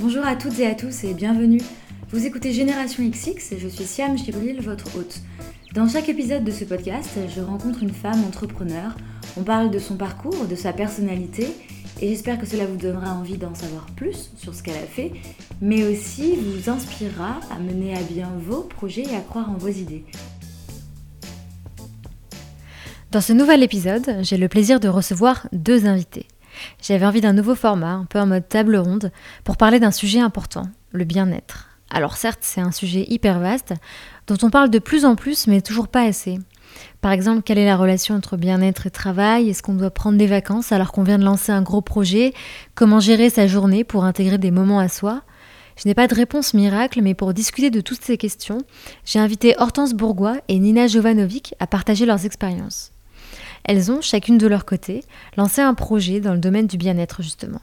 Bonjour à toutes et à tous et bienvenue. Vous écoutez Génération XX je suis Siam Chibril, votre hôte. Dans chaque épisode de ce podcast, je rencontre une femme entrepreneur. On parle de son parcours, de sa personnalité et j'espère que cela vous donnera envie d'en savoir plus sur ce qu'elle a fait, mais aussi vous inspirera à mener à bien vos projets et à croire en vos idées. Dans ce nouvel épisode, j'ai le plaisir de recevoir deux invités. J'avais envie d'un nouveau format, un peu en mode table ronde, pour parler d'un sujet important, le bien-être. Alors certes, c'est un sujet hyper vaste, dont on parle de plus en plus, mais toujours pas assez. Par exemple, quelle est la relation entre bien-être et travail? Est-ce qu'on doit prendre des vacances alors qu'on vient de lancer un gros projet? Comment gérer sa journée pour intégrer des moments à soi? Je n'ai pas de réponse miracle, mais pour discuter de toutes ces questions, j'ai invité Hortense Bourgois et Nina Jovanovic à partager leurs expériences. Elles ont, chacune de leur côté, lancé un projet dans le domaine du bien-être justement.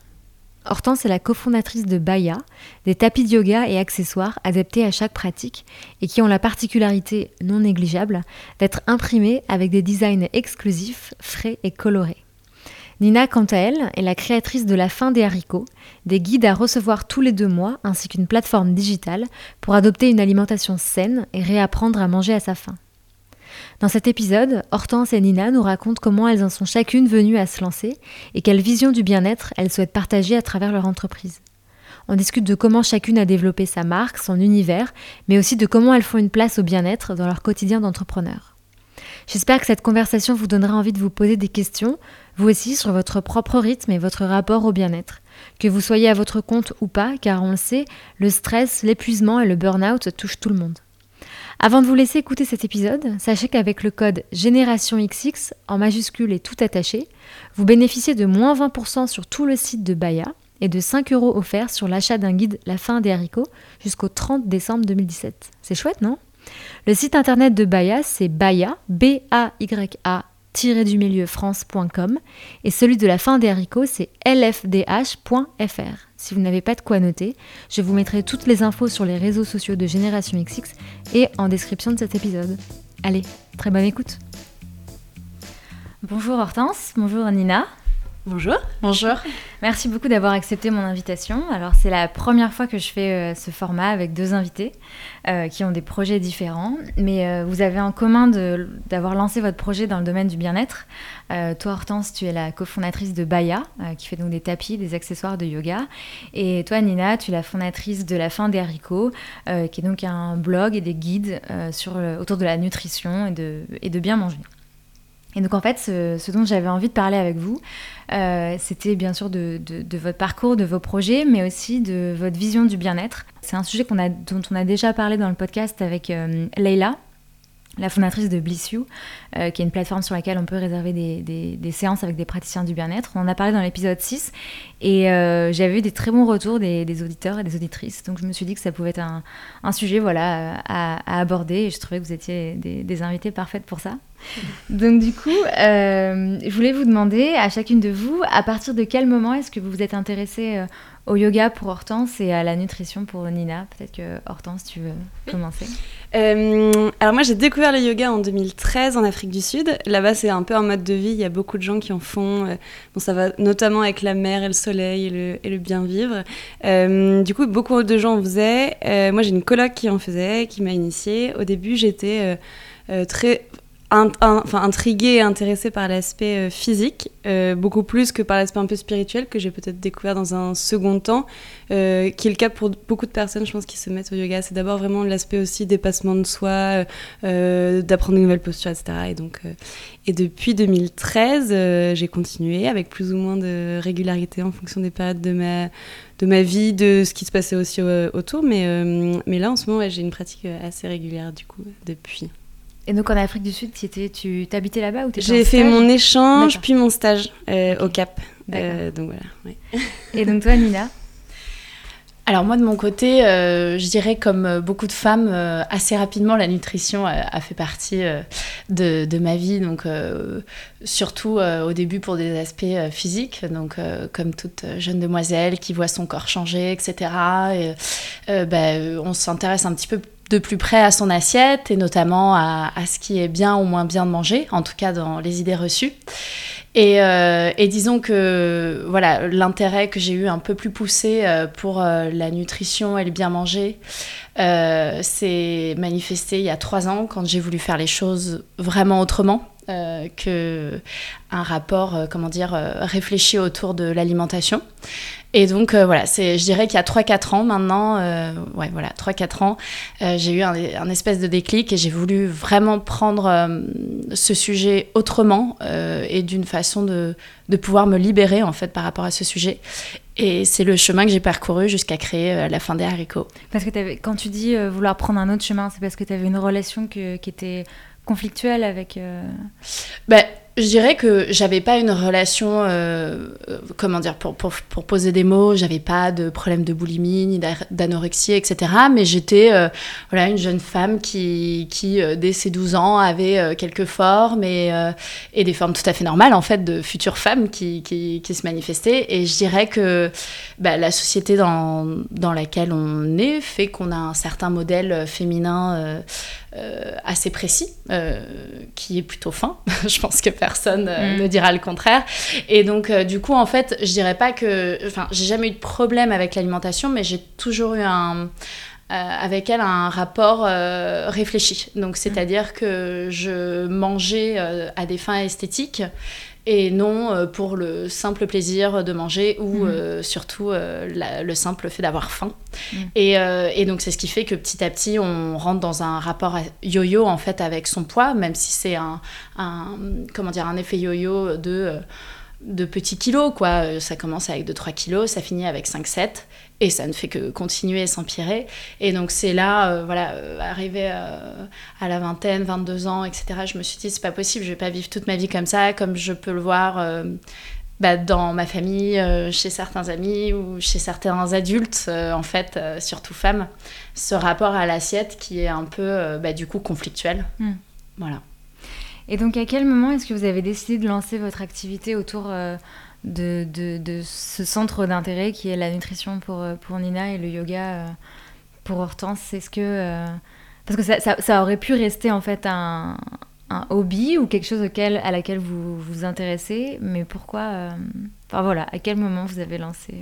Hortense est la cofondatrice de Baya, des tapis de yoga et accessoires adaptés à chaque pratique et qui ont la particularité non négligeable d'être imprimés avec des designs exclusifs, frais et colorés. Nina, quant à elle, est la créatrice de La fin des haricots, des guides à recevoir tous les deux mois ainsi qu'une plateforme digitale pour adopter une alimentation saine et réapprendre à manger à sa faim. Dans cet épisode, Hortense et Nina nous racontent comment elles en sont chacune venues à se lancer et quelle vision du bien-être elles souhaitent partager à travers leur entreprise. On discute de comment chacune a développé sa marque, son univers, mais aussi de comment elles font une place au bien-être dans leur quotidien d'entrepreneur. J'espère que cette conversation vous donnera envie de vous poser des questions, vous aussi, sur votre propre rythme et votre rapport au bien-être. Que vous soyez à votre compte ou pas, car on le sait, le stress, l'épuisement et le burn-out touchent tout le monde. Avant de vous laisser écouter cet épisode, sachez qu'avec le code Génération XX en majuscule et tout attaché, vous bénéficiez de moins 20% sur tout le site de Baya et de 5 euros offerts sur l'achat d'un guide La fin des haricots jusqu'au 30 décembre 2017. C'est chouette, non? Le site internet de Baya, c'est baya, B-A-Y-A du milieu france.com et celui de la fin des haricots, c'est lfdh.fr. Si vous n'avez pas de quoi noter, je vous mettrai toutes les infos sur les réseaux sociaux de Génération XX et en description de cet épisode. Allez, très bonne écoute. Bonjour Hortense, bonjour Nina. Bonjour. Bonjour. Merci beaucoup d'avoir accepté mon invitation. Alors c'est la première fois que je fais euh, ce format avec deux invités euh, qui ont des projets différents, mais euh, vous avez en commun d'avoir lancé votre projet dans le domaine du bien-être. toi Hortense, tu es la cofondatrice de Baya, qui fait donc des tapis, des accessoires de yoga, et toi Nina, tu es la fondatrice de La fin des haricots, qui est donc un blog et des guides sur, autour de la nutrition et de, et de bien manger. Et donc en fait, ce, dont j'avais envie de parler avec vous, euh, c'était bien sûr de, votre parcours, de vos projets, mais aussi de votre vision du bien-être. C'est un sujet dont on a déjà parlé dans le podcast avec euh, Leila, la fondatrice de Bliss You, euh, qui est une plateforme sur laquelle on peut réserver des, séances avec des praticiens du bien-être. On en a parlé dans l'épisode 6 et j'avais eu des très bons retours des, auditeurs et des auditrices. Donc je me suis dit que ça pouvait être un, sujet voilà, à, aborder et je trouvais que vous étiez des, des invités parfaites pour ça. Donc du coup, euh, je voulais vous demander à chacune de vous, à partir de quel moment est-ce que vous vous êtes intéressée euh, au yoga pour Hortense et à la nutrition pour Nina? Peut-être que Hortense, tu veux commencer euh, Alors moi, j'ai découvert le yoga en 2013 en Afrique du Sud. Là-bas, c'est un peu un mode de vie. Il y a beaucoup de gens qui en font. bon, ça va notamment avec la mer et le soleil et le, bien vivre. du coup, beaucoup de gens en faisaient. moi, j'ai une coloc qui en faisait, qui m'a initiée. Au début, j'étais très enfin, intriguée et intéressée par l'aspect euh, physique, euh, beaucoup plus que par l'aspect un peu spirituel que j'ai peut-être découvert dans un second temps, euh, qui est le cas pour beaucoup de personnes, je pense, qui se mettent au yoga. C'est d'abord vraiment l'aspect aussi dépassement de soi, d'apprendre une nouvelle posture, etc. Et, donc, et depuis 2013, j'ai continué avec plus ou moins de régularité en fonction des périodes de ma, de ma vie, de ce qui se passait aussi autour. Mais, mais là, en ce moment, j'ai une pratique assez régulière, du coup, depuis. Et donc en Afrique du Sud, tu t'habitais là-bas ou J'ai fait mon échange puis mon stage euh, au Cap. Euh, donc voilà. Et donc toi, Nina alors moi de mon côté, euh, je dirais comme beaucoup de femmes, assez rapidement la nutrition a, fait partie de, de, ma vie, donc surtout au début pour des aspects physiques, donc comme toute jeune demoiselle qui voit son corps changer, etc. Et, ben, on s'intéresse un petit peu de plus près à son assiette et notamment à, ce qui est bien ou moins bien de manger, en tout cas dans les idées reçues. Et, et, disons que voilà l'intérêt que j'ai eu un peu plus poussé pour la nutrition et le bien manger s'est manifesté il y a trois ans quand j'ai voulu faire les choses vraiment autrement. Euh, que un rapport, euh, comment dire, euh, réfléchi autour de l'alimentation. Et donc voilà, c'est, je dirais qu'il y a 3-4 ans maintenant, ouais voilà, 3-4 ans, j'ai eu un, espèce de déclic et j'ai voulu vraiment prendre ce sujet autrement et d'une façon de, de pouvoir me libérer en fait par rapport à ce sujet. Et c'est le chemin que j'ai parcouru jusqu'à créer la fin des haricots. Parce que quand tu dis vouloir prendre un autre chemin, c'est parce que tu avais une relation qui était conflictuelle avec. Ben, je dirais que j'avais pas une relation, euh, euh, comment dire, pour, poser des mots, j'avais pas de problème de boulimie ni d'anorexie, etc. Mais j'étais euh, voilà, une jeune femme qui, dès ses 12 ans, avait quelques formes et, des formes tout à fait normales, en fait, de futures femmes qui, se manifestaient. Et je dirais que bah, la société dans, dans laquelle on est fait qu'on a un certain modèle féminin assez précis, qui est plutôt fin. je pense que personne euh, mm. ne dira le contraire. Et donc, euh, du coup, en fait, je dirais pas que. Enfin, j'ai jamais eu de problème avec l'alimentation, mais j'ai toujours eu un. Euh, avec elle un rapport réfléchi. Donc, c'est-à-dire que je mangeais à des fins esthétiques et non euh, pour le simple plaisir de manger ou mhm. euh, surtout euh, le simple fait d'avoir faim. Et, et, donc c'est ce qui fait que petit à petit on rentre dans un rapport yo-yo en fait avec son poids, même si c'est un, un, comment dire un effet yo-yo de de petits kilos quoi. Ça commence avec 2-3 kilos, ça finit avec 5-7 et ça ne fait que continuer et s'empirer. Et donc c'est là, euh, voilà, euh, arrivé euh, à la vingtaine, 22 ans, etc., je me suis dit, c'est pas possible, je vais pas vivre toute ma vie comme ça, comme je peux le voir bah, dans ma famille, chez certains amis ou chez certains adultes, en fait, surtout femmes, ce rapport à l'assiette qui est un peu, bah, du coup, conflictuel. Hmm. Voilà. Et donc à quel moment est-ce que vous avez décidé de lancer votre activité autour de, de, ce centre d'intérêt qui est la nutrition pour, euh, pour Nina et le yoga euh, pour Hortense Est-ce que. Euh, parce que ça, ça, aurait pu rester en fait un, un hobby ou quelque chose auquel, à laquelle vous vous intéressez, mais pourquoi. Enfin voilà, à quel moment vous avez lancé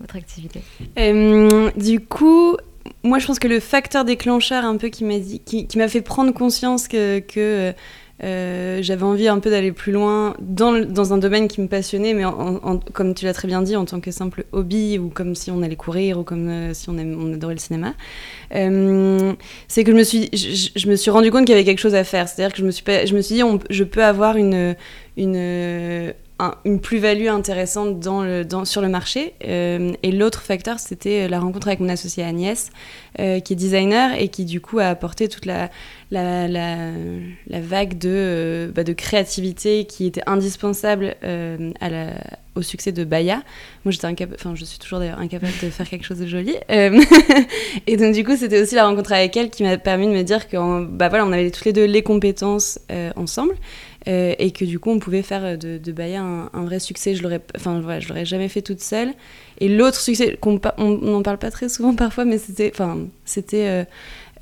votre activité? Du coup, moi je pense que le facteur déclencheur un peu qui m'a dit, qui, qui m'a fait prendre conscience que euh, j'avais envie un peu d'aller plus loin dans, dans, un domaine qui me passionnait, mais comme tu l'as très bien dit, en tant que simple hobby, ou comme si on allait courir, ou comme euh, si on, adorait le cinéma. Euh, c'est que je me, suis, je, me suis rendu compte qu'il y avait quelque chose à faire. C'est-à-dire que je me suis, je me suis dit, je peux avoir une, une plus-value intéressante sur le marché. et l'autre facteur, c'était la rencontre avec mon associé Agnès, qui est designer et qui du coup a apporté toute la, vague de, euh, bah, de créativité qui était indispensable euh, au succès de Baya. Moi, j'étais incapable, enfin, je suis toujours d'ailleurs incapable de faire quelque chose de joli. Euh, et donc, du coup, c'était aussi la rencontre avec elle qui m'a permis de me dire qu'on bah, voilà, avait toutes les deux les compétences ensemble. Et que du coup on pouvait faire de, de Baya un, vrai succès. Je l'aurais, enfin voilà, je l'aurais jamais fait toute seule. Et l'autre succès, qu'on on n'en parle pas très souvent parfois, mais c'était, enfin c'était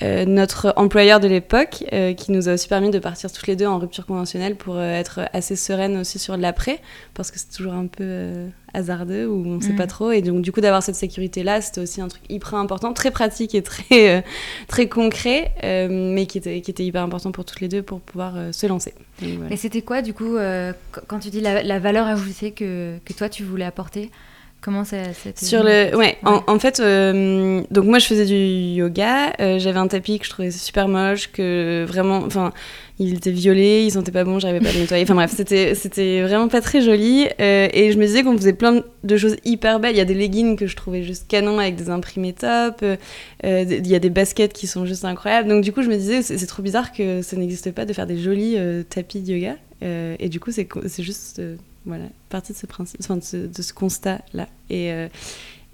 euh, notre employeur de l'époque, euh, qui nous a aussi permis de partir toutes les deux en rupture conventionnelle pour euh, être assez sereine aussi sur l'après, parce que c'est toujours un peu hasardeux ou on ne sait pas mm. trop. Et donc, du coup, d'avoir cette sécurité-là, c'était aussi un truc hyper important, très pratique et très, très concret, mais qui était, qui était hyper important pour toutes les deux pour pouvoir se lancer. Et c'était quoi, du coup, quand tu dis la, la valeur ajoutée que, que toi, tu voulais apporter? Comment ça, Sur le, ouais, En, fait, euh, donc moi je faisais du yoga. Euh, j'avais un tapis que je trouvais super moche, que vraiment, enfin, il était violet, il sentait pas bon, j'arrivais pas à le nettoyer. Enfin bref, c'était, c'était vraiment pas très joli. Euh, et je me disais qu'on faisait plein de choses hyper belles. Il y a des leggings que je trouvais juste canon avec des imprimés top. il y a des baskets qui sont juste incroyables. Donc du coup, je me disais, c'est, c'est trop bizarre que ça n'existe pas de faire des jolis tapis de yoga. et du coup, c'est, c'est juste voilà, partie de ce principe, de ce, constat-là. Et, euh,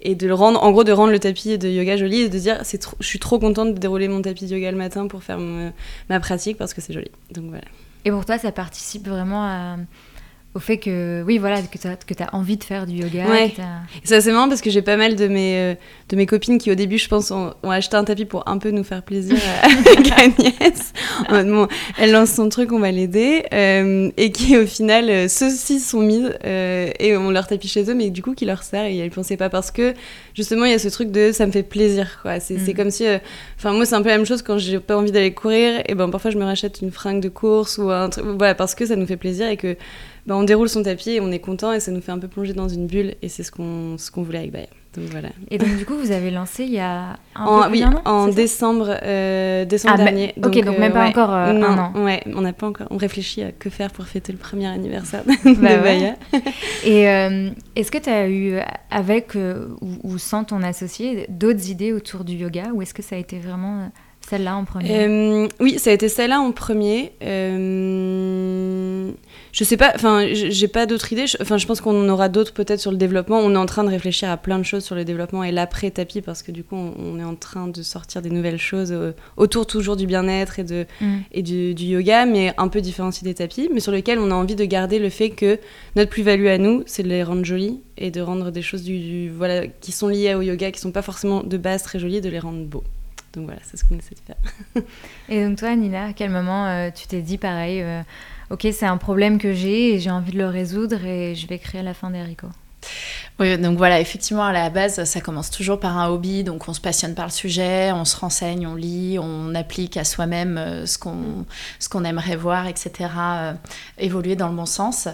et de le rendre, en gros, de rendre le tapis de yoga joli et de dire, c'est je suis trop contente de dérouler mon tapis de yoga le matin pour faire ma pratique parce que c'est joli. Donc voilà. Et pour toi, ça participe vraiment à, au fait que, oui, voilà, que tu as, que as envie de faire du yoga. Ouais. Ça, c'est marrant parce que j'ai pas mal de mes, euh, de mes copines qui, au début, je pense, ont, acheté un tapis pour un peu nous faire plaisir avec Agnès. bon, elle lance son truc, on va l'aider. Euh, et qui, au final, euh, ceux-ci sont mis et on leur tapis chez eux, mais du coup, qui leur sert et elles pensaient pas parce que, justement, il y a ce truc de ça me fait plaisir, quoi. C'est mm. comme si. Enfin, moi, c'est un peu la même chose quand j'ai pas envie d'aller courir. Et ben, parfois, je me rachète une fringue de course ou un truc. Voilà, parce que ça nous fait plaisir et que bah, on déroule son tapis et on est content et ça nous fait un peu plonger dans une bulle et c'est ce qu'on ce qu'on voulait avec Bayer. Donc voilà. Et donc du coup vous avez lancé il y a un en, peu oui, en décembre euh, décembre ah, dernier. Ok donc même pas euh, encore euh, non, un an. Ouais, on n'a pas encore on réfléchit à que faire pour fêter le premier anniversaire de bah, et est-ce que tu as eu avec ou, ou, sans ton associé d'autres idées autour du yoga ou est-ce que ça a été vraiment celle-là en premier? Oui, ça a été celle-là en premier. Je sais pas, enfin, j'ai pas d'autres idées. Enfin, je pense qu'on aura d'autres peut-être sur le développement. On est en train de réfléchir à plein de choses sur le développement et l'après tapis parce que du coup, on, est en train de sortir des nouvelles choses euh, autour toujours du bien-être et de mm. et du, yoga, mais un peu différencié des tapis, mais sur lesquels on a envie de garder le fait que notre plus-value à nous, c'est de les rendre jolis et de rendre des choses du, voilà qui sont liées au yoga, qui sont pas forcément de base très jolies, de les rendre beaux. Donc voilà, c'est ce qu'on essaie de faire. et donc toi, Nina, à quel moment euh, tu t'es dit pareil euh, ok, c'est un problème que j'ai et j'ai envie de le résoudre et je vais créer la fin des Oui, donc voilà, effectivement, à la base, ça commence toujours par un hobby, donc on se passionne par le sujet, on se renseigne, on lit, on applique à soi-même euh, ce qu'on ce aimerait voir, etc., euh, évoluer dans le bon sens.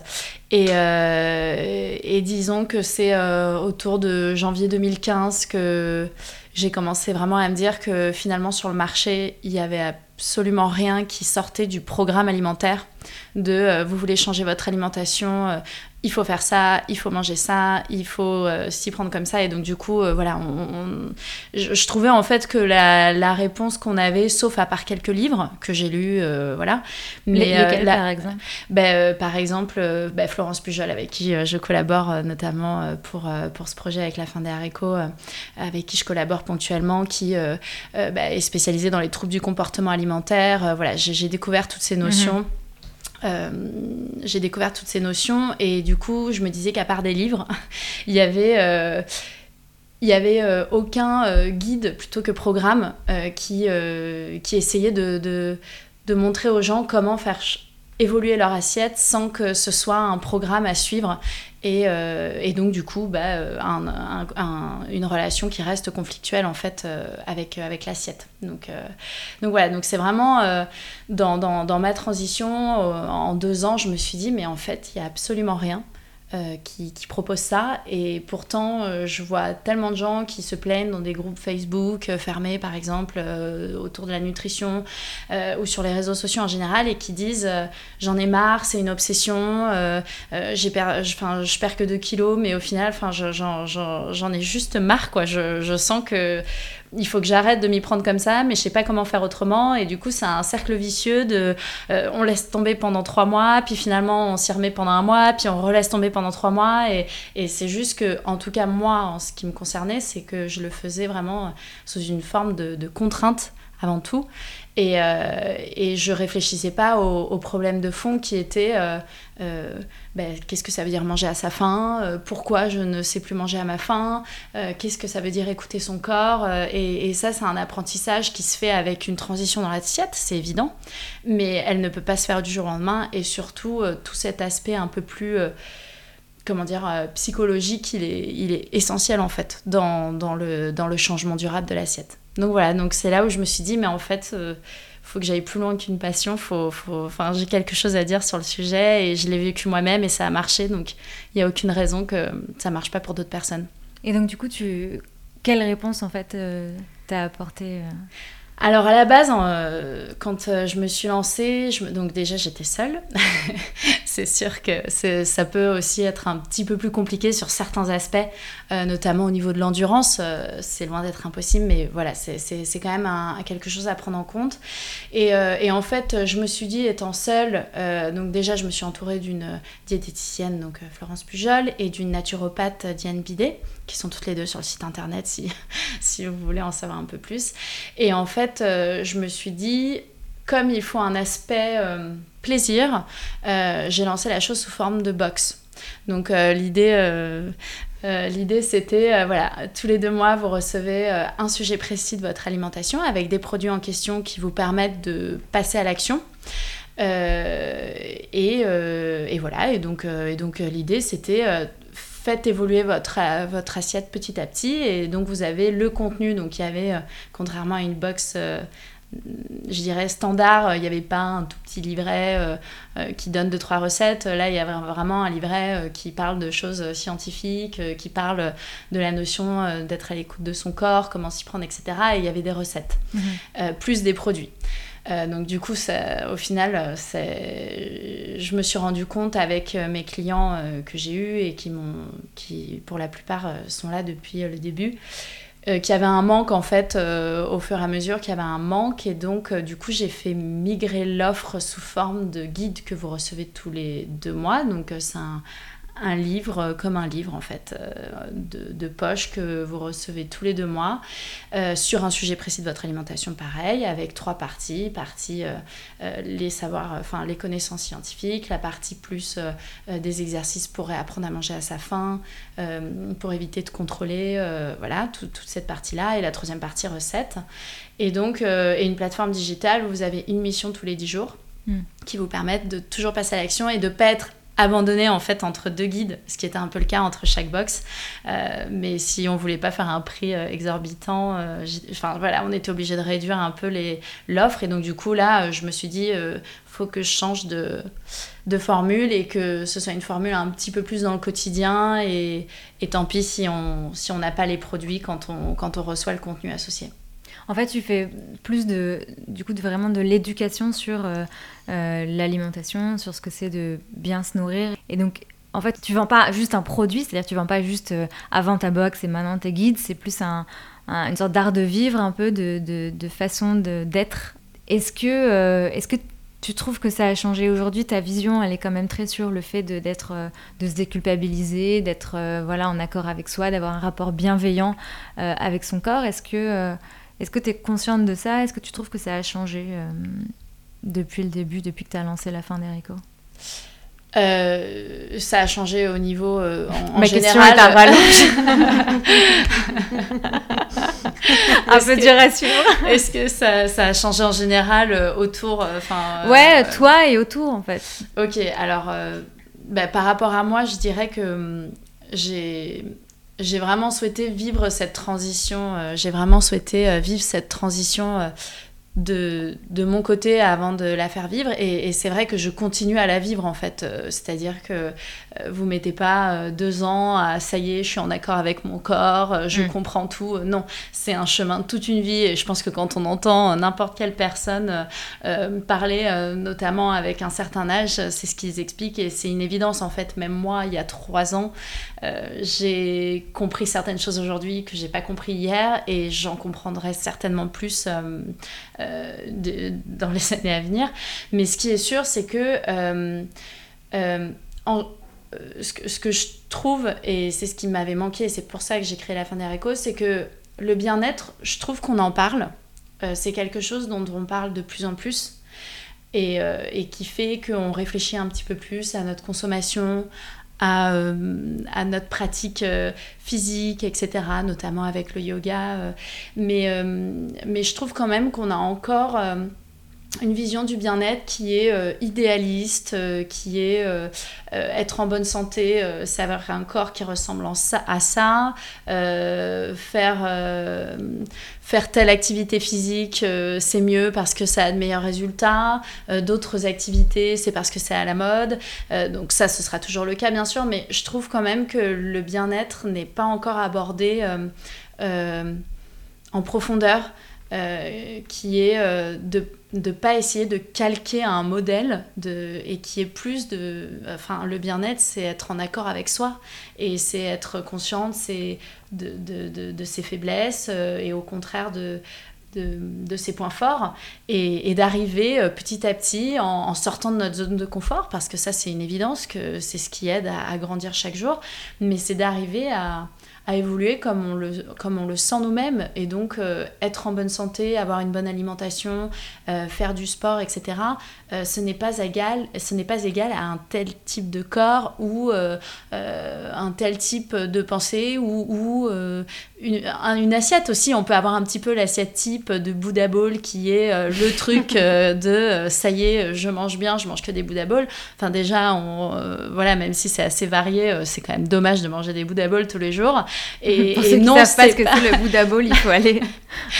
Et, euh, et disons que c'est autour de janvier 2015 que j'ai commencé vraiment à me dire que finalement, sur le marché, il y avait absolument rien qui sortait du programme alimentaire de euh, vous voulez changer votre alimentation, euh, il faut faire ça, il faut manger ça, il faut euh, s'y prendre comme ça. Et donc, du coup, voilà, je, trouvais en fait que la, réponse qu'on avait, sauf à part quelques livres que j'ai lus, voilà. Mais, Lesquels, par exemple? Ben, Par exemple, ben, Florence Pujol, avec qui je collabore notamment pour, pour ce projet avec la fin des haricots, avec qui je collabore ponctuellement, qui ben, est spécialisée dans les troubles du comportement alimentaire. voilà, j'ai découvert toutes ces notions. Mhm. Euh, j'ai découvert toutes ces notions et du coup, je me disais qu'à part des livres, il y avait euh, n'y avait euh, aucun guide plutôt que programme qui, essayait de, montrer aux gens comment faire évoluer leur assiette sans que ce soit un programme à suivre. Et, euh, donc du coup bah, euh, un, une relation qui reste conflictuelle en fait euh, avec, avec l'assiette. Donc, donc voilà. Donc c'est vraiment dans, dans, dans, ma transition en deux ans je me suis dit mais en fait il n'y a absolument rien euh, qui, propose ça. Et pourtant, euh, je vois tellement de gens qui se plaignent dans des groupes Facebook euh, fermés, par exemple, autour de la nutrition ou sur les réseaux sociaux en général, et qui disent J'en ai marre, c'est une obsession, j'ai per je perds que 2 kilos, mais au final, j'en ai juste marre. Quoi. Je, je sens que il faut que j'arrête de m'y prendre comme ça, mais je sais pas comment faire autrement. Et du coup, c'est un cercle vicieux de euh, on laisse tomber pendant trois mois, puis finalement on s'y remet pendant un mois, puis on relaisse tomber pendant trois mois. Et, et c'est juste que, en tout cas, moi, en ce qui me concernait, c'est que je le faisais vraiment sous une forme de, de contrainte avant tout. Et, euh, et je réfléchissais pas aux, problèmes de fond qui étaient euh, euh, ben, qu'est-ce que ça veut dire manger à sa faim Pourquoi je ne sais plus manger à ma faim Qu'est-ce que ça veut dire écouter son corps et, ça, c'est un apprentissage qui se fait avec une transition dans l'assiette, c'est évident, mais elle ne peut pas se faire du jour au lendemain et surtout tout cet aspect un peu plus comment dire, psychologique, il est, essentiel en fait dans le changement durable de l'assiette. Donc voilà, donc c'est là où je me suis dit, mais en fait, il euh, faut que j'aille plus loin qu'une passion. Faut, faut, enfin, j'ai quelque chose à dire sur le sujet et je l'ai vécu moi-même et ça a marché. Donc il n'y a aucune raison que ça marche pas pour d'autres personnes. Et donc du coup, tu... quelle réponse en fait euh, t'as apporté euh alors à la base, euh, quand euh, je me suis lancée, je donc déjà j'étais seule. c'est sûr que ça peut aussi être un petit peu plus compliqué sur certains aspects, euh, notamment au niveau de l'endurance. c'est loin d'être impossible, mais voilà, c'est quand même un, quelque chose à prendre en compte. Et, et, en fait, je me suis dit, étant seule, donc déjà je me suis entourée d'une diététicienne, donc Florence Pujol, et d'une naturopathe, Diane Bidet, qui sont toutes les deux sur le site internet si, si vous voulez en savoir un peu plus. Et en fait, euh, je me suis dit, comme il faut un aspect euh, plaisir, j'ai lancé la chose sous forme de box. Donc l'idée l'idée, c'était, voilà, tous les deux mois, vous recevez un sujet précis de votre alimentation avec des produits en question qui vous permettent de passer à l'action. et, voilà, et donc, l'idée, c'était faites évoluer votre, euh, votre assiette petit à petit. Et donc, vous avez le contenu. Donc, il y avait, euh, contrairement à une box, euh, je dirais standard, il n'y avait pas un tout petit livret qui donne deux, trois recettes. Là, il y avait vraiment un livret qui parle de choses scientifiques, qui parle de la notion d'être à l'écoute de son corps, comment s'y prendre, etc. Et il y avait des recettes, mmh. plus des produits. Euh, donc du coup, ça, au final, euh, je me suis rendu compte avec euh, mes clients que j'ai eus et qui, qui, pour la plupart, sont là depuis le début, qu'il y avait un manque en fait au fur et à mesure qu'il y avait un manque. Et donc du coup j'ai fait migrer l'offre sous forme de guide que vous recevez tous les deux mois. Donc c'est un, un livre euh, comme un livre en fait euh, de, poche que vous recevez tous les deux mois euh, sur un sujet précis de votre alimentation pareil avec trois parties partie les savoirs enfin les connaissances scientifiques la partie plus des exercices pour apprendre à manger à sa faim pour éviter de contrôler voilà toute cette partie là et la troisième partie recette et donc et une plateforme digitale où vous avez une mission tous les dix jours hmm. qui vous permettent de toujours passer à l'action et de pas être abandonné en fait entre deux guides, ce qui était un peu le cas entre chaque box. Euh, mais si on voulait pas faire un prix euh, exorbitant, euh, voilà, on était obligé de réduire un peu l'offre et donc du coup là, je me suis dit faut que je change de, de formule et que ce soit une formule un petit peu plus dans le quotidien et, et tant pis si on si on n'a pas les produits quand on quand on reçoit le contenu associé. En fait, tu fais plus de, du coup, vraiment de l'éducation sur euh, euh, l'alimentation, sur ce que c'est de bien se nourrir. Et donc, en fait, tu vends pas juste un produit, c'est-à-dire tu vends pas juste euh, avant ta box et maintenant tes guides, c'est plus un, une sorte d'art de vivre, un peu de, de, de façon d'être. Est-ce que, est-ce que tu trouves que ça a changé aujourd'hui? Ta vision, elle est quand même très sur le fait de, d'être, de se déculpabiliser, d'être voilà, en accord avec soi, d'avoir un rapport bienveillant avec son corps. Est-ce que est-ce que tu es consciente de ça? Est-ce que tu trouves que ça a changé euh, depuis le début, depuis que tu as lancé la fin d'Erico euh, ça a changé au niveau euh, en, Ma général. Question est Un peu dur à suivre. Est-ce que ça, ça, a changé en général autour enfin Ouais, toi et autour en fait. Ok, alors bah, par rapport à moi, je dirais que hum, j'ai j'ai vraiment souhaité vivre cette transition, euh, j'ai vraiment souhaité euh, vivre cette transition euh, de, mon côté avant de la faire vivre. Et, c'est vrai que je continue à la vivre en fait. C'est-à-dire que vous mettez pas euh, deux ans à ça y est, je suis en accord avec mon corps, je mm. comprends tout. Non, c'est un chemin de toute une vie. Et je pense que quand on entend n'importe quelle personne parler, notamment avec un certain âge, c'est ce qu'ils expliquent. Et c'est une évidence en fait. Même moi, il y a trois ans, j'ai compris certaines choses aujourd'hui que j'ai pas compris hier et j'en comprendrai certainement plus euh, dans les années à venir. Mais ce qui est sûr, c'est que, euh, euh, ce que, ce que je trouve, et c'est ce qui m'avait manqué, et c'est pour ça que j'ai créé la fin des récos, c'est que le bien-être, je trouve qu'on en parle. c'est quelque chose dont on parle de plus en plus. Et, et, qui fait qu'on réfléchit un petit peu plus à notre consommation, euh, à, notre pratique euh, physique, etc., notamment avec le yoga. Euh. mais, mais je trouve quand même qu'on a encore une vision du bien-être qui est euh, idéaliste, euh, qui est euh, être en bonne santé, c'est avoir un corps qui ressemble à ça, faire, faire telle activité physique, c'est mieux parce que ça a de meilleurs résultats, d'autres activités, c'est parce que c'est à la mode. donc ça, ce sera toujours le cas, bien sûr, mais je trouve quand même que le bien-être n'est pas encore abordé en profondeur. Qui est de de pas essayer de calquer un modèle de, et qui est plus de enfin le bien-être c'est être en accord avec soi et c'est être consciente de, de, de, ses faiblesses euh, et au contraire de de, ses points forts et, d'arriver petit à petit en, sortant de notre zone de confort, parce que ça c'est une évidence que c'est ce qui aide à grandir chaque jour, mais c'est d'arriver à, à évoluer comme on le, comme on le sent nous-mêmes et donc euh, être en bonne santé, avoir une bonne alimentation, euh, faire du sport, etc. Euh, ce n'est pas égal, ce n'est pas égal à un tel type de corps ou un tel type de pensée ou, ou une, une, assiette aussi. On peut avoir un petit peu l'assiette type de Buddha Bowl qui est le truc de ça y est, je mange bien, je mange que des Buddha Bowl. Enfin déjà, on, voilà, même si c'est assez varié, c'est quand même dommage de manger des Buddha Bowl tous les jours. Et, Pour ceux non, savent pas ce que c'est le Buddha Bowl, il faut aller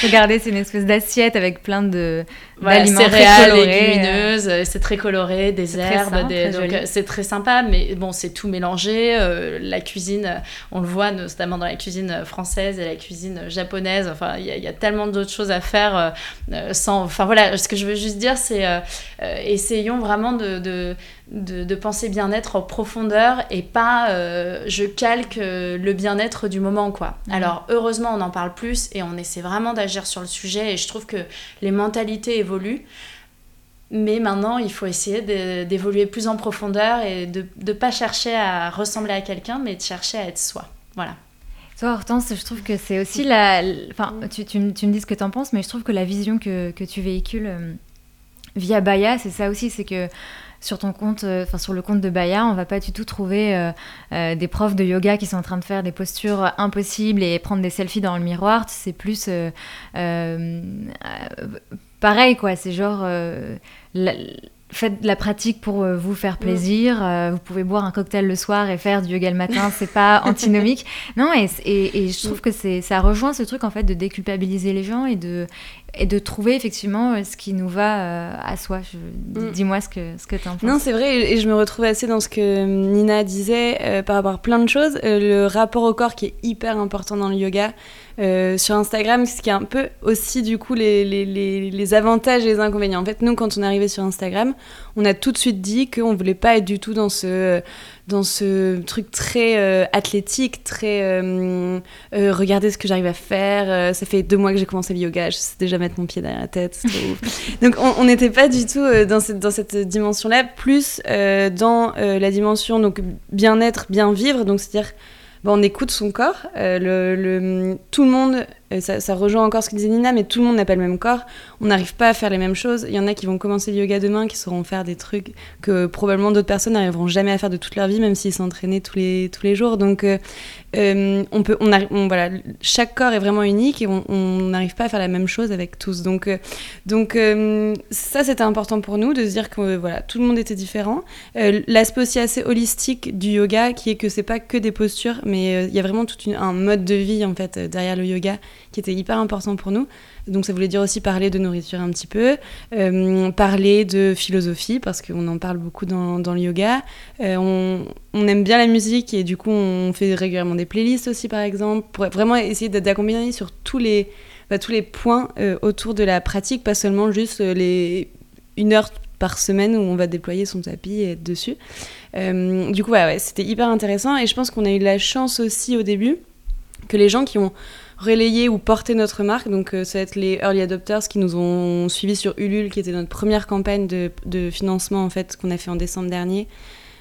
regarder. C'est une espèce d'assiette avec plein de voilà, céréales, légumineuses. C'est très coloré, des herbes, des, donc euh, c'est très sympa. Mais bon, c'est tout mélangé. Euh, la cuisine, on le voit notamment dans la cuisine française et la cuisine japonaise. Enfin, il y, a tellement d'autres choses à faire euh, sans. Enfin voilà, ce que je veux juste dire, c'est essayons vraiment de de, penser bien-être en profondeur et pas euh, je calque euh, le bien-être du moment quoi. Mhm. Alors heureusement on en parle plus et on essaie vraiment d'agir sur le sujet et je trouve que les mentalités évoluent. Mais maintenant, il faut essayer d'évoluer plus en profondeur et de ne pas chercher à ressembler à quelqu'un, mais de chercher à être soi. Voilà. Toi, Hortense, je trouve que c'est aussi la. Enfin, tu, tu, me dis ce que tu en penses, mais je trouve que la vision que, que tu véhicules euh, via Baya, c'est ça aussi, c'est que sur ton compte, euh, enfin sur le compte de Baya, on va pas du tout trouver euh, euh, des profs de yoga qui sont en train de faire des postures impossibles et prendre des selfies dans le miroir. C'est plus pareil quoi. C'est genre faites de la pratique pour vous faire plaisir. Vous pouvez boire un cocktail le soir et faire du yoga le matin, c'est pas antinomique. Non, et, et, je trouve que c'est ça rejoint ce truc en fait de déculpabiliser les gens et de et de trouver effectivement euh, ce qui nous va à soi. Mm. Dis-moi ce que ce que tu en penses. Non, c'est vrai, et je me retrouve assez dans ce que Nina disait par rapport à plein de choses. le rapport au corps qui est hyper important dans le yoga. Euh, sur Instagram, ce qui est un peu aussi du coup les, les, les, avantages et les inconvénients. En fait, nous, quand on est arrivé sur Instagram, on a tout de suite dit qu'on voulait pas être du tout dans ce, dans ce truc très euh, athlétique, très euh, regardez ce que j'arrive à faire. ça fait deux mois que j'ai commencé le yoga, je sais déjà mettre mon pied derrière la tête. Donc on n'était pas du tout dans cette, dans cette dimension-là, plus dans la dimension donc bien-être, bien vivre, donc c'est-à-dire on écoute son corps. Euh, le, tout le monde ça, rejoint encore ce que disait Nina, mais tout le monde n'a pas le même corps. On n'arrive pas à faire les mêmes choses. Il y en a qui vont commencer le yoga demain, qui sauront faire des trucs que probablement d'autres personnes n'arriveront jamais à faire de toute leur vie, même s'ils s'entraînaient tous les, tous les jours. Donc, euh, euh, on peut, on, voilà, chaque corps est vraiment unique et on n'arrive pas à faire la même chose avec tous. Donc, euh, donc ça, c'était important pour nous de se dire que voilà, tout le monde était différent. L'aspect aussi assez holistique du yoga, qui est que c'est pas que des postures, mais il y a vraiment tout un mode de vie en fait derrière le yoga qui était hyper important pour nous. Donc ça voulait dire aussi parler de nourriture un petit peu, euh, parler de philosophie, parce qu'on en parle beaucoup dans, le yoga. Euh, on, aime bien la musique et du coup on fait régulièrement des playlists aussi par exemple, pour vraiment essayer d'accompagner sur tous les, bah, tous les points euh, autour de la pratique, pas seulement juste les une heure par semaine où on va déployer son tapis et être dessus. du coup, ouais, c'était hyper intéressant et je pense qu'on a eu la chance aussi au début que les gens qui ont relayer ou porter notre marque. Donc, euh, ça va être les early adopters qui nous ont suivis sur Ulule, qui était notre première campagne de, de financement en fait qu'on a fait en décembre dernier.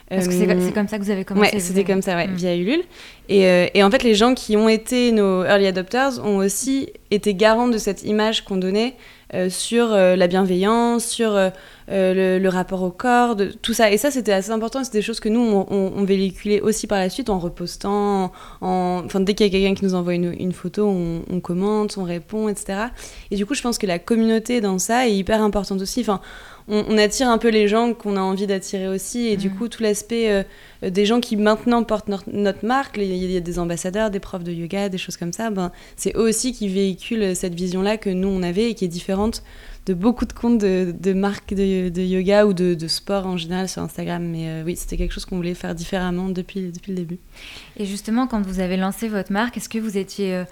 Parce que c'est euh, comme ça que vous avez commencé Ouais, c'était comme ça, ouais, mm. via Ulule. Et, euh, et, en fait, les gens qui ont été nos early adopters ont aussi été garants de cette image qu'on donnait euh, sur euh, la bienveillance, sur euh, le, rapport au corps, de, tout ça. Et ça, c'était assez important. C'est des choses que nous, on, on, véhiculait aussi par la suite en repostant. En, dès qu'il y a quelqu'un qui nous envoie une, une photo, on, on, commente, on répond, etc. Et du coup, je pense que la communauté dans ça est hyper importante aussi. Enfin, on, attire un peu les gens qu'on a envie d'attirer aussi. Et du mm. coup, tout l'aspect euh, des gens qui maintenant portent notre, marque, il y a des ambassadeurs, des profs de yoga, des choses comme ça, ben, c'est eux aussi qui véhiculent cette vision-là que nous, on avait et qui est différente de beaucoup de comptes de, marques de, yoga ou de, sport en général sur Instagram. Mais euh, oui, c'était quelque chose qu'on voulait faire différemment depuis, depuis le début. Et justement, quand vous avez lancé votre marque, est-ce que vous étiez... Euh,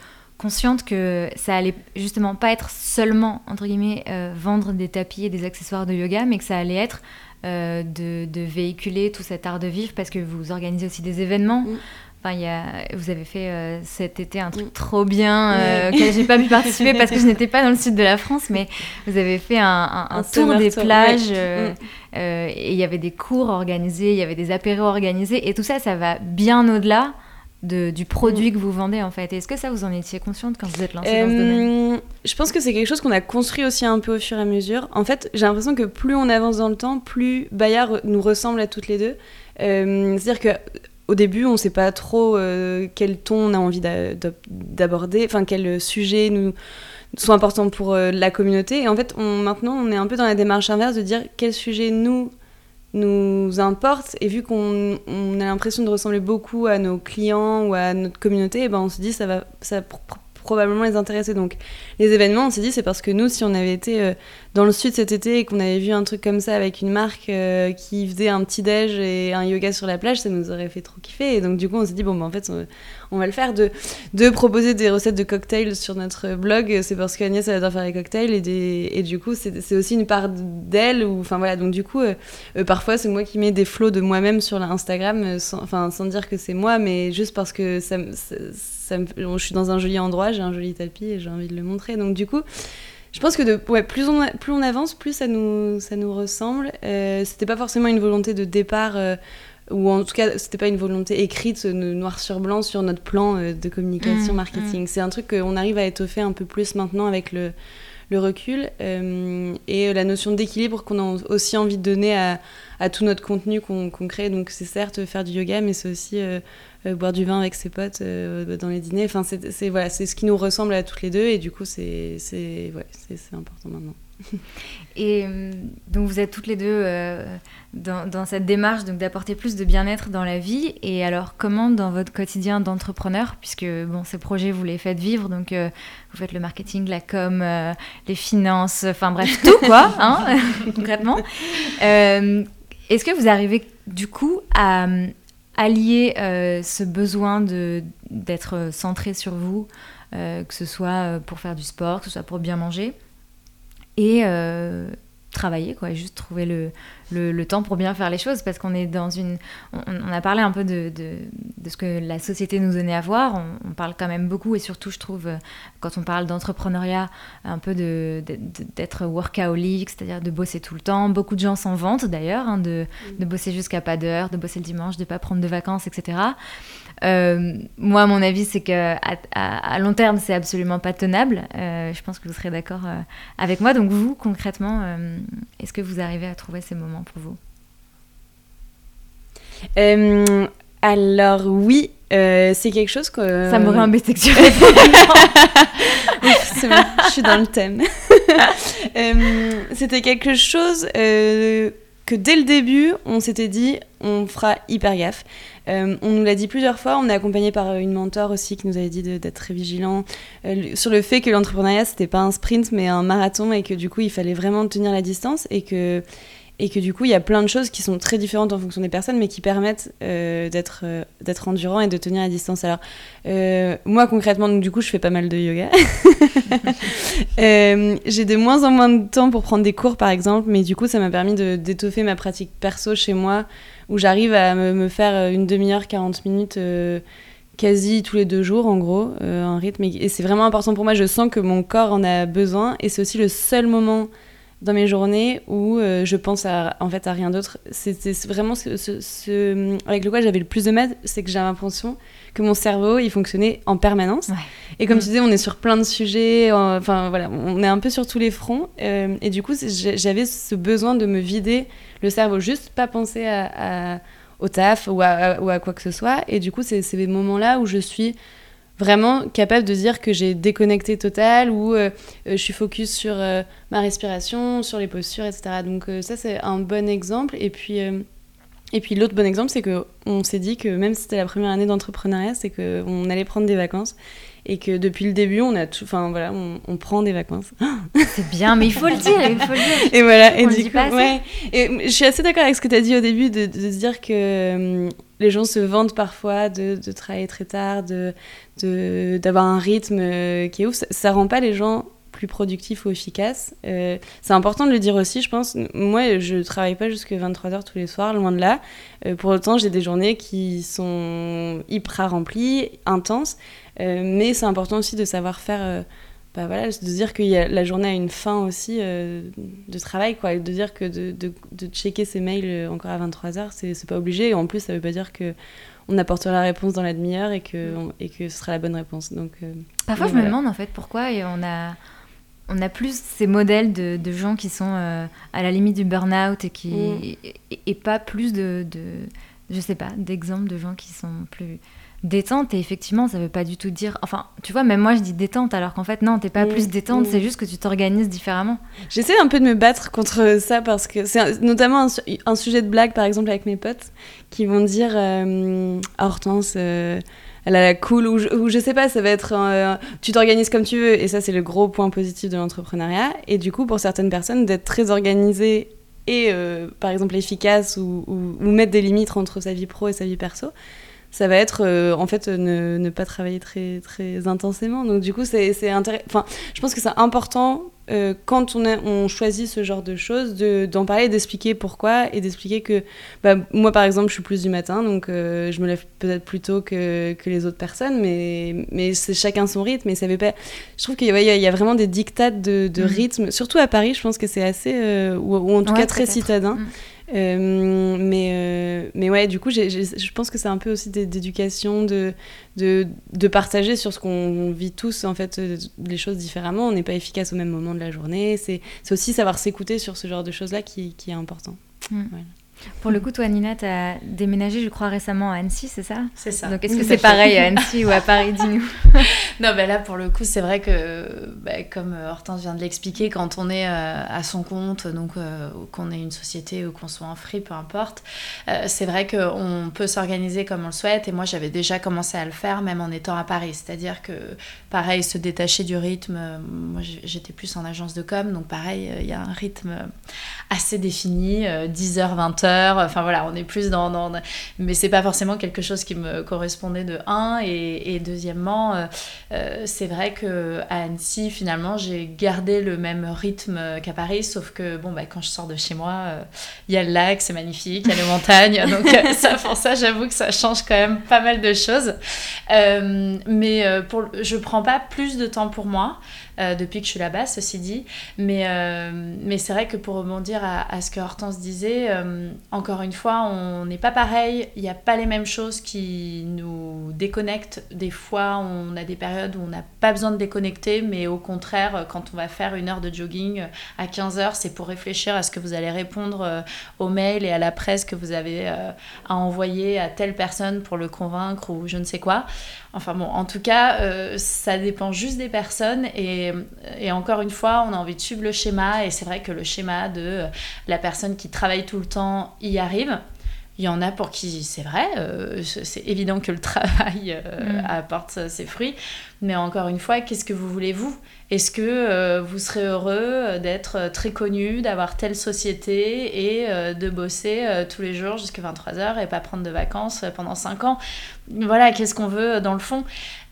consciente que ça allait justement pas être seulement, entre guillemets, euh, vendre des tapis et des accessoires de yoga, mais que ça allait être euh, de, véhiculer tout cet art de vivre parce que vous organisez aussi des événements. Mm. Enfin, y a, vous avez fait euh, cet été un truc mm. trop bien, euh, auquel j'ai pas pu participer parce que je n'étais pas dans le sud de la France, mais vous avez fait un, un, tour des plages euh, mm. et il y avait des cours organisés, il y avait des apéros organisés et tout ça, ça va bien au-delà de, du produit que vous vendez en fait. Est-ce que ça vous en étiez consciente quand vous êtes lancée dans ce domaine? Je pense que c'est quelque chose qu'on a construit aussi un peu au fur et à mesure. En fait, j'ai l'impression que plus on avance dans le temps, plus Bayard nous ressemble à toutes les deux. C'est-à-dire que au début, on ne sait pas trop euh, quel ton on a envie d'aborder, enfin quel sujet nous sont importants pour euh, la communauté. Et en fait, on, maintenant, on est un peu dans la démarche inverse de dire quel sujet nous nous importe. Et vu qu'on a l'impression de ressembler beaucoup à nos clients ou à notre communauté, eh ben on se dit ça va ça probablement les intéresser. Donc les événements, on s'est dit, c'est parce que nous, si on avait été euh, dans le sud cet été et qu'on avait vu un truc comme ça avec une marque euh, qui faisait un petit déj et un yoga sur la plage, ça nous aurait fait trop kiffer. Et donc du coup, on s'est dit, bon, bah, en fait, on, va le faire. De, de proposer des recettes de cocktails sur notre blog, c'est parce qu'Agnès, elle adore faire les cocktails. Et, et du coup, c'est aussi une part d'elle. Enfin voilà, donc du coup, euh, parfois, c'est moi qui mets des flots de moi-même sur l'Instagram, enfin, sans dire que c'est moi, mais juste parce que ça, ça je suis dans un joli endroit, j'ai un joli tapis et j'ai envie de le montrer. Donc du coup, je pense que de, ouais, plus, on, plus on avance, plus ça nous, ça nous ressemble. Euh, c'était pas forcément une volonté de départ, euh, ou en tout cas, c'était pas une volonté écrite noir sur blanc sur notre plan euh, de communication, mmh, marketing. Mmh. C'est un truc qu'on arrive à étoffer un peu plus maintenant avec le, le recul euh, et la notion d'équilibre qu'on a aussi envie de donner à, à tout notre contenu qu'on crée. Donc c'est certes faire du yoga, mais c'est aussi boire du vin avec ses potes euh, dans les dîners. Enfin, c'est voilà, c'est ce qui nous ressemble à toutes les deux et du coup, c'est c'est ouais, c'est important maintenant. Et euh, donc vous êtes toutes les deux dans, dans, cette démarche donc d'apporter plus de bien-être dans la vie. Et alors comment dans votre quotidien d'entrepreneur, puisque bon ces projets vous les faites vivre, donc vous faites le marketing, la com, les finances, enfin bref tout quoi, hein, concrètement. Est-ce que vous arrivez du coup à allier euh, ce besoin d'être centré sur vous, euh, que ce soit euh, pour faire du sport, que ce soit pour bien manger, et travailler, quoi, et juste trouver le, le, temps pour bien faire les choses, parce qu'on est dans une... On, a parlé un peu de, de, de, ce que la société nous donnait à voir, on, parle quand même beaucoup, et surtout, je trouve, quand on parle d'entrepreneuriat, un peu d'être workaholic, c'est-à-dire de bosser tout le temps. Beaucoup de gens s'en vantent, d'ailleurs, hein, de, mm. de bosser jusqu'à pas d'heure, de bosser le dimanche, de pas prendre de vacances, etc. Euh, moi, mon avis, c'est que à, long terme, c'est absolument pas tenable. Euh, je pense que vous serez d'accord euh, avec moi. Donc, vous, concrètement, est-ce que vous arrivez à trouver ces moments pour vous? Alors, oui. c'est quelque chose que. Ça m'aurait embêté que tu c'est bon, je suis dans le thème. C'était quelque chose que dès le début, on s'était dit, on fera hyper gaffe. Euh, on nous l'a dit plusieurs fois, on est accompagné par une mentor aussi qui nous avait dit d'être très vigilant euh, sur le fait que l'entrepreneuriat c'était pas un sprint mais un marathon et que du coup il fallait vraiment tenir la distance et que et que du coup il y a plein de choses qui sont très différentes en fonction des personnes mais qui permettent euh, d'être endurant et de tenir la distance. Alors moi concrètement du coup je fais pas mal de yoga. J'ai de moins en moins de temps pour prendre des cours par exemple mais du coup ça m'a permis d'étoffer ma pratique perso chez moi où j'arrive à me, faire euh, une demi-heure, 40 minutes euh, quasi tous les deux jours en gros, euh, un rythme. Et c'est vraiment important pour moi, je sens que mon corps en a besoin et c'est aussi le seul moment dans mes journées où je pense à, en fait à rien d'autre. C'est vraiment ce, ce, avec lequel j'avais le plus de mal, c'est que j'ai l'impression que mon cerveau il fonctionnait en permanence. Et comme mm. tu disais, on est sur plein de sujets, enfin voilà, on est un peu sur tous les fronts. et du coup, j'avais ce besoin de me vider le cerveau, juste pas penser à, au taf ou à, ou à, quoi que ce soit. Et du coup, c'est ces moments-là où je suis vraiment capable de dire que j'ai déconnecté total, ou euh, euh, je suis focus sur euh, ma respiration, sur les postures, etc. Donc ça, c'est un bon exemple. Et puis... Et puis l'autre bon exemple, c'est qu'on s'est dit que même si c'était la première année d'entrepreneuriat, c'est qu'on allait prendre des vacances et que depuis le début, on a tout, enfin voilà, on, prend des vacances. C'est bien, mais il faut le dire, il faut le dire. Et voilà, et du coup, ouais. Et je suis assez d'accord avec ce que tu as dit au début de, de se dire que euh, les gens se vantent parfois de, de travailler très tard, de d'avoir un rythme euh, qui est ouf. Ça, ça, rend pas les gens plus productif ou efficace. c'est important de le dire aussi, je pense. Moi, je travaille pas jusqu'à 23h tous les soirs, loin de là. pour autant, j'ai des journées qui sont hyper remplies, intenses. mais c'est important aussi de savoir faire bah voilà, de dire que la journée a une fin aussi euh, de travail, quoi. De dire que de, de, de checker ses mails euh, encore à 23h, c'est pas obligé. Et en plus, ça veut pas dire que on apportera la réponse dans la demi-heure et que, et que ce sera la bonne réponse. Donc, euh, Parfois, je me demande en fait pourquoi on a, on a plus ces modèles de, de gens qui sont à la limite du burn-out et, qui, mm. et, pas plus de, de je sais pas, d'exemples de gens qui sont plus détente et effectivement ça veut pas du tout dire enfin tu vois même moi je dis détente alors qu'en fait non t'es pas plus détente c'est juste que tu t'organises différemment. J'essaie un peu de me battre contre ça parce que c'est notamment un, sujet de blague par exemple avec mes potes qui vont dire euh, ah, Hortense euh, elle a la cool ou je, sais pas ça va être euh, tu t'organises comme tu veux. Et ça c'est le gros point positif de l'entrepreneuriat. Et du coup pour certaines personnes d'être très organisée et par exemple efficace ou, ou mettre des limites entre sa vie pro et sa vie perso ça va être euh, en fait ne, ne, pas travailler très très intensément. Donc du coup c'est intéressant. Enfin, je pense que c'est important euh, quand on, on choisit ce genre de choses d'en parler, d'expliquer pourquoi et d'expliquer que bah, moi par exemple je suis plus du matin donc euh, je me lève peut-être plus tôt que, que, les autres personnes mais mais c'est chacun son rythme et ça veut pas. Je trouve qu'il y, y, a vraiment des dictates de, de mmh. rythme surtout à Paris je pense que c'est assez ou, en tout cas très citadin. Mmh. Euh, mais, euh, mais ouais, du coup, je pense que c'est un peu aussi d'éducation, de, de, de, partager sur ce qu'on vit tous, en fait, euh, les choses différemment. On n'est pas efficace au même moment de la journée. C'est aussi savoir s'écouter sur ce genre de choses-là qui, qui est important. Mm. Pour le coup, toi, Nina, tu as déménagé, je crois, récemment à Annecy, c'est ça? C'est ça. Donc, est-ce que c'est pareil à Annecy ou à Paris Dis-nous? non, ben là, pour le coup, c'est vrai que, bah, comme Hortense vient de l'expliquer, quand on est euh, à son compte, donc euh, qu'on ait une société ou qu'on soit en free, peu importe, euh, c'est vrai qu'on peut s'organiser comme on le souhaite. Et moi, j'avais déjà commencé à le faire, même en étant à Paris. C'est-à-dire que, pareil, se détacher du rythme. Moi, j'étais plus en agence de com, donc pareil, il y a un rythme assez défini, 10h, 20h Enfin voilà, on est plus dans. dans mais c'est pas forcément quelque chose qui me correspondait de un. Et, deuxièmement, euh, euh, c'est vrai que à Annecy, finalement, j'ai gardé le même rythme qu'à Paris, sauf que bon, bah, quand je sors de chez moi, euh, il y a le lac, c'est magnifique, il y a les montagnes. donc ça, pour ça, j'avoue que ça change quand même pas mal de choses. mais pour, je prends pas plus de temps pour moi. Euh, depuis que je suis là-bas, ceci dit. Mais, euh, mais c'est vrai que pour rebondir à, ce que Hortense disait, euh, encore une fois, on n'est pas pareil, il n'y a pas les mêmes choses qui nous déconnectent. Des fois, on a des périodes où on n'a pas besoin de déconnecter, mais au contraire, quand on va faire une heure de jogging à 15 heures, c'est pour réfléchir à ce que vous allez répondre aux mails et à la presse que vous avez à envoyer à telle personne pour le convaincre ou je ne sais quoi. Enfin bon, en tout cas, euh, ça dépend juste des personnes et, encore une fois, on a envie de suivre le schéma et c'est vrai que le schéma de euh, la personne qui travaille tout le temps y arrive. Il y en a pour qui c'est vrai, euh, c'est évident que le travail mm. apporte ses fruits, mais encore une fois, qu'est-ce que vous voulez vous? Est-ce que vous serez heureux d'être très connu, d'avoir telle société et de bosser tous les jours jusqu'à 23h et pas prendre de vacances pendant 5 ans? Voilà, qu'est-ce qu'on veut dans le fond.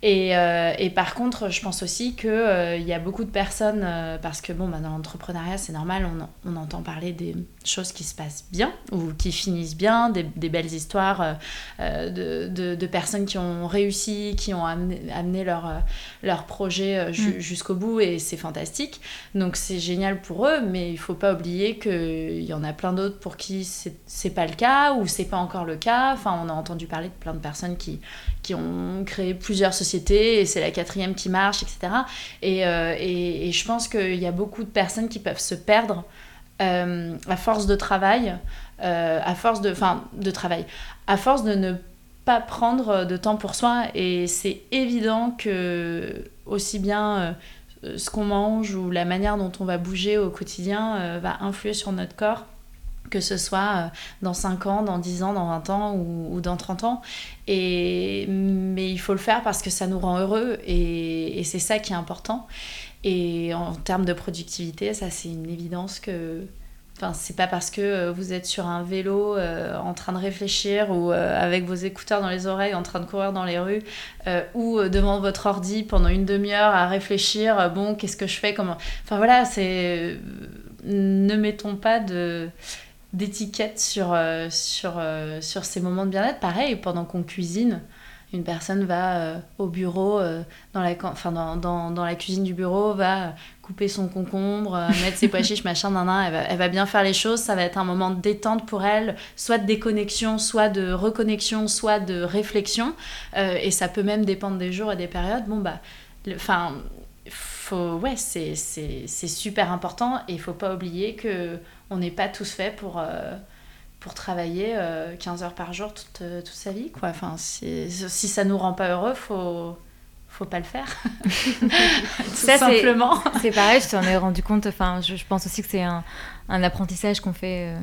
Et, euh, et, par contre, je pense aussi qu'il euh, y a beaucoup de personnes, euh, parce que bon, bah, dans l'entrepreneuriat, c'est normal, on, on, entend parler des choses qui se passent bien ou qui finissent bien, des, des belles histoires de, de, de, personnes qui ont réussi, qui ont amené, amené leur, leur projet mm. jusqu'au bout et c'est fantastique. Donc c'est génial pour eux, mais il faut pas oublier qu'il y en a plein d'autres pour qui c'est pas le cas ou c'est pas encore le cas. Enfin, on a entendu parler de plein de personnes qui, qui ont créé plusieurs sociétés et c'est la quatrième qui marche, etc. Euh, et, je pense qu'il y a beaucoup de personnes qui peuvent se perdre euh, à force de travail, euh, à force de travail, à force de ne pas prendre de temps pour soi. Et c'est évident que aussi bien ce qu'on mange ou la manière dont on va bouger au quotidien va influer sur notre corps que ce soit euh, dans 5 ans, dans 10 ans, dans 20 ans ou, dans 30 ans. Et, mais il faut le faire parce que ça nous rend heureux et, c'est ça qui est important. Et en termes de productivité, ça c'est une évidence que Enfin, c'est pas parce que euh, vous êtes sur un vélo euh, en train de réfléchir ou avec vos écouteurs dans les oreilles en train de courir dans les rues ou devant votre ordi pendant une demi-heure à réfléchir bon qu'est-ce que je fais comment enfin voilà c'est ne mettons pas de d'étiquette sur sur sur ces moments de bien-être pareil pendant qu'on cuisine une personne va au bureau, dans, la, enfin, dans, dans, dans, la cuisine du bureau, va couper son concombre, euh, mettre ses pois chiches, machin, nan, elle, va, elle va bien faire les choses. Ça va être un moment de détente pour elle, soit de déconnexion, soit de reconnexion, soit de réflexion. Euh, et ça peut même dépendre des jours et des périodes. Bon, bah, enfin, faut, ouais, c'est super important et il faut pas oublier que on n'est pas tous faits pour. Euh, pour travailler 15 heures par jour toute, toute sa vie. Quoi. Enfin, si, si ça nous rend pas heureux, faut, faut pas le faire. Tout ça, simplement. C'est pareil, je t'en ai rendu compte. Enfin, je, pense aussi que c'est un, un, apprentissage qu'on fait, euh,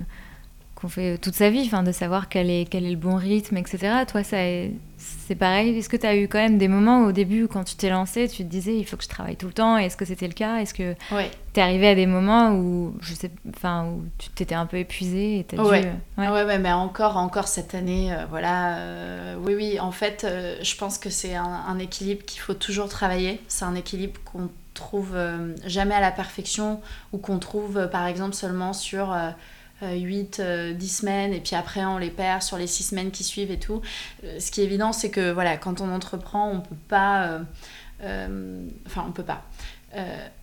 qu'on fait toute sa vie, enfin, de savoir quel est, quel est le bon rythme, etc. Toi, ça c'est pareil. Est-ce que tu as eu quand même des moments au début, quand tu t'es lancé, tu te disais il faut que je travaille tout le temps Est-ce que c'était le cas? Est-ce que tu es arrivé à des moments où, je sais, enfin, où tu t'étais un peu épuisé et as ouais. Dû, euh, ouais. ouais. mais encore, encore cette année, euh, voilà. oui, oui, en fait, je pense que c'est un, un, équilibre qu'il faut toujours travailler. C'est un équilibre qu'on trouve jamais à la perfection ou qu'on trouve, par exemple, seulement sur 8, euh, 10 euh, semaines, et puis après on les perd sur les 6 semaines qui suivent et tout. Euh, ce qui est évident, c'est que voilà, quand on entreprend, on peut pas. enfin, on peut pas.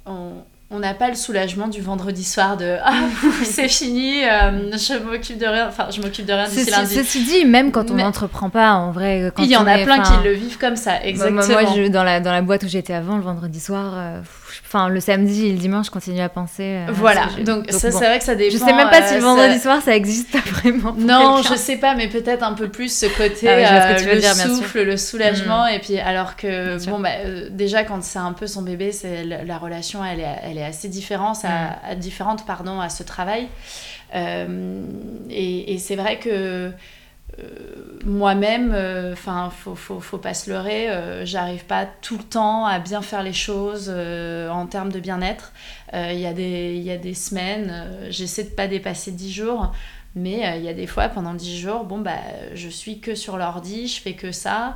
on, on n'a pas le soulagement du vendredi soir de ah c'est fini euh, je m'occupe de rien enfin je m'occupe de rien d'ici lundi ceci dit même quand on n'entreprend pas en vrai il y en a plein qui le vivent comme ça exactement moi, je, dans la dans la boîte où j'étais avant le vendredi soir euh, enfin le samedi et le dimanche je continue à penser voilà donc, ça c'est vrai que ça dépend je sais même pas si le euh, vendredi soir ça existe vraiment non je sais pas mais peut-être un peu plus ce côté ah le souffle le soulagement mm. et puis alors que bon bah déjà quand c'est un peu son bébé c'est la, relation elle est, elle est assez différente à, mm. différente pardon, à ce travail. Euh, et, c'est vrai que euh, moi-même, euh, enfin, faut, faut, faut, pas se leurrer, j'arrive pas tout le temps à bien faire les choses en termes de bien-être. Il y, a des, y a des semaines, j'essaie de pas dépasser 10 jours, mais il y a des fois, pendant 10 jours, bon, bah, je suis que sur l'ordi, je fais que ça.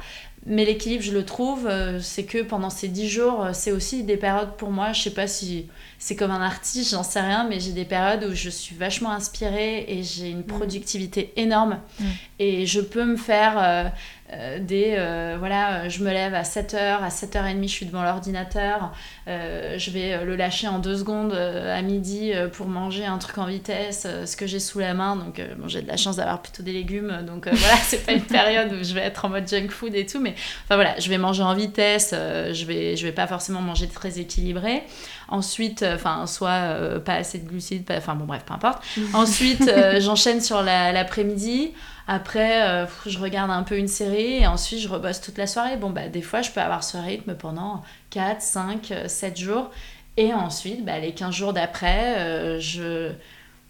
Mais l'équilibre, je le trouve, c'est que pendant ces 10 jours, c'est aussi des périodes pour moi, je sais pas si c'est comme un artiste, j'en sais rien, mais j'ai des périodes où je suis vachement inspirée et j'ai une mm. productivité énorme. Mm. Et je peux me faire euh, euh, des. Euh, voilà, je me lève à 7h, à 7h30, je suis devant l'ordinateur, je vais le lâcher en deux secondes à midi pour manger un truc en vitesse, ce que j'ai sous la main. Donc, bon, j'ai de la chance d'avoir plutôt des légumes, donc voilà, c'est pas une période où je vais être en mode junk food et tout, mais enfin voilà, je vais manger en vitesse, je, vais, je vais pas forcément manger très équilibré. Ensuite, euh, enfin, soit euh, pas assez de glucides, enfin bon, bref, peu importe. Ensuite, euh, j'enchaîne sur l'après-midi. Après, je regarde un peu une série et ensuite, je rebosse toute la soirée. Bon, bah, des fois, je peux avoir ce rythme pendant 4, 5, 7 jours. Et ensuite, bah, les 15 jours d'après, je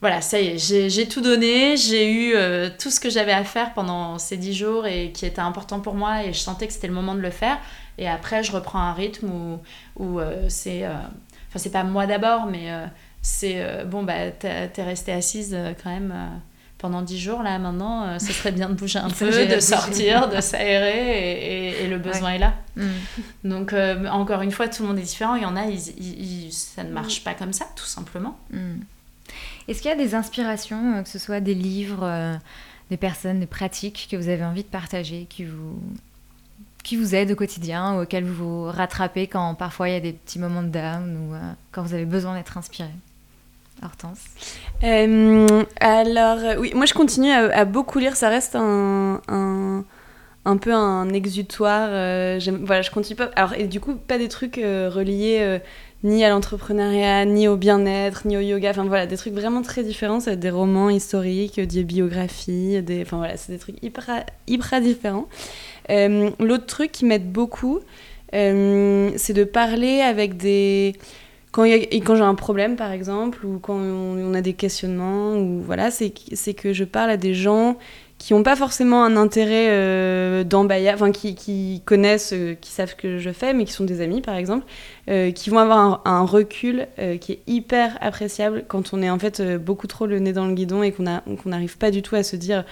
voilà, ça y est, j'ai tout donné, j'ai eu tout ce que j'avais à faire pendant ces 10 jours et qui était important pour moi et je sentais que c'était le moment de le faire. Et après, je reprends un rythme où, où c'est Enfin, c'est pas moi d'abord, mais euh, c'est euh, bon, bah, t'es restée assise euh, quand même pendant dix jours là maintenant ce serait bien de bouger un peu de sortir de s'aérer et, le besoin est là. Mm. donc encore une fois tout le monde est différent. Il y en a ils, ça ne marche pas comme ça tout simplement. Mm. est-ce qu'il y a des inspirations que ce soit des livres des personnes des pratiques que vous avez envie de partager qui vous qui vous aide au quotidien, ou auquel vous vous rattrapez quand parfois il y a des petits moments de down ou euh, quand vous avez besoin d'être inspiré? Hortense euh, Alors, euh, oui, moi je continue à, beaucoup lire, ça reste un, un, un peu un exutoire. voilà, je continue pas. Alors, et du coup, pas des trucs reliés ni à l'entrepreneuriat, ni au bien-être, ni au yoga. Enfin voilà, des trucs vraiment très différents. Ça des romans historiques, des biographies. Enfin voilà, c'est des trucs hyper, hyper différents. Euh, l'autre truc qui m'aide beaucoup, euh, c'est de parler avec des... Quand, j'ai un problème, par exemple, ou quand on, a des questionnements, ou voilà, c'est que je parle à des gens qui n'ont pas forcément un intérêt euh, enfin qui, connaissent, euh, qui savent ce que je fais, mais qui sont des amis par exemple, euh, qui vont avoir un, recul euh, qui est hyper appréciable quand on est en fait beaucoup trop le nez dans le guidon et qu'on n'arrive pas du tout à se dire